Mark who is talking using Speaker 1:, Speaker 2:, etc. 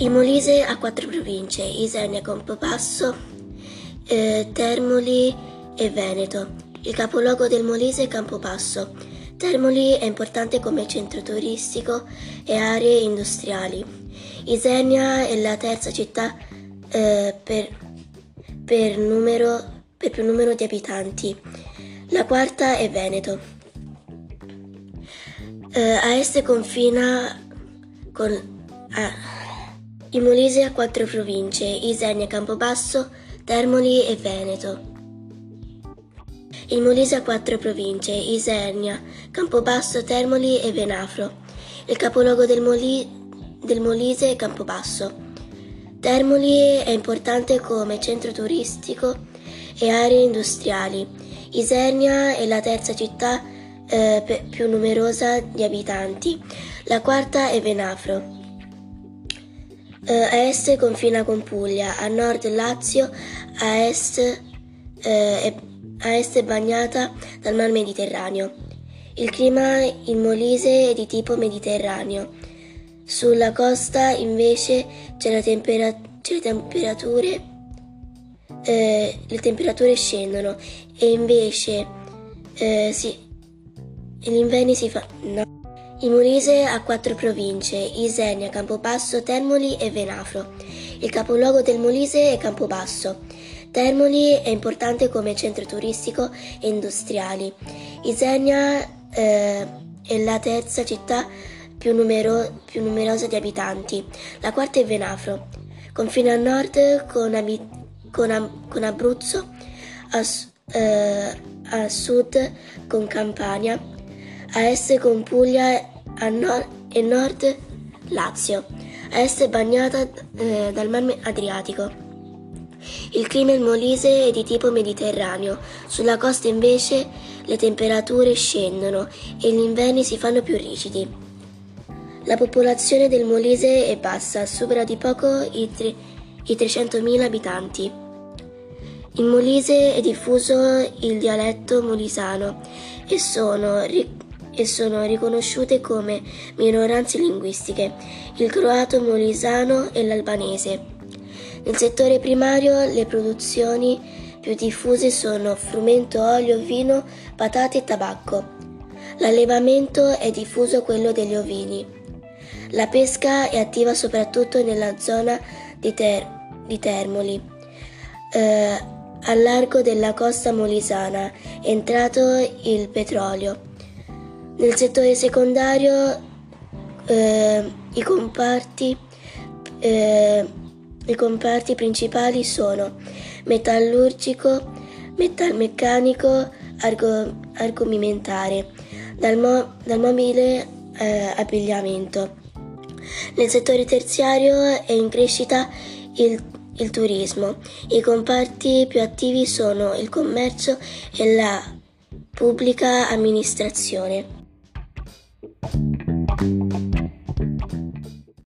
Speaker 1: Il Molise ha quattro province, Isernia, Campobasso, eh, Termoli e Veneto. Il capoluogo del Molise è Campobasso. Termoli è importante come centro turistico e aree industriali. Isernia è la terza città eh, per, per, numero, per più numero di abitanti. La quarta è Veneto. Eh, a est confina con... Ah, il Molise ha quattro province, Isernia, Campobasso, Termoli e Veneto. Il Molise ha quattro province, Isernia, Campobasso, Termoli e Venafro. Il capoluogo del, Moli- del Molise è Campobasso. Termoli è importante come centro turistico e aree industriali. Isernia è la terza città eh, più numerosa di abitanti. La quarta è Venafro. Uh, a est confina con Puglia, a nord Lazio, a est, è, a est è bagnata dal mar Mediterraneo. Il clima in Molise è di tipo mediterraneo. Sulla costa invece tempera- le temperature eh, le temperature scendono e invece eh, si, gli inverni si fanno. No. Il Molise ha quattro province, Isernia, Campobasso, Termoli e Venafro. Il capoluogo del Molise è Campobasso. Termoli è importante come centro turistico e industriale. Isernia eh, è la terza città più, numero- più, numerosa di abitanti. La quarta è Venafro. Confina a nord con, Abi- con, Am- con Abruzzo, a, eh, a sud con Campania a est con Puglia nord, e nord Lazio, a est bagnata eh, dal Mar Adriatico. Il clima in Molise è di tipo mediterraneo, sulla costa invece le temperature scendono e gli inverni si fanno più rigidi. La popolazione del Molise è bassa, supera di poco i, tre, i 300.000 abitanti. In Molise è diffuso il dialetto molisano e sono e sono riconosciute come minoranze linguistiche, il croato molisano e l'albanese. Nel settore primario le produzioni più diffuse sono frumento, olio, vino, patate e tabacco. L'allevamento è diffuso quello degli ovini. La pesca è attiva soprattutto nella zona di, Ter- di Termoli. Eh, al largo della costa molisana è entrato il petrolio. Nel settore secondario eh, i, comparti, eh, i comparti principali sono metallurgico, metalmeccanico, argo, argomimentare, dal, mo, dal mobile eh, abbigliamento. Nel settore terziario è in crescita il, il turismo. I comparti più attivi sono il commercio e la pubblica amministrazione.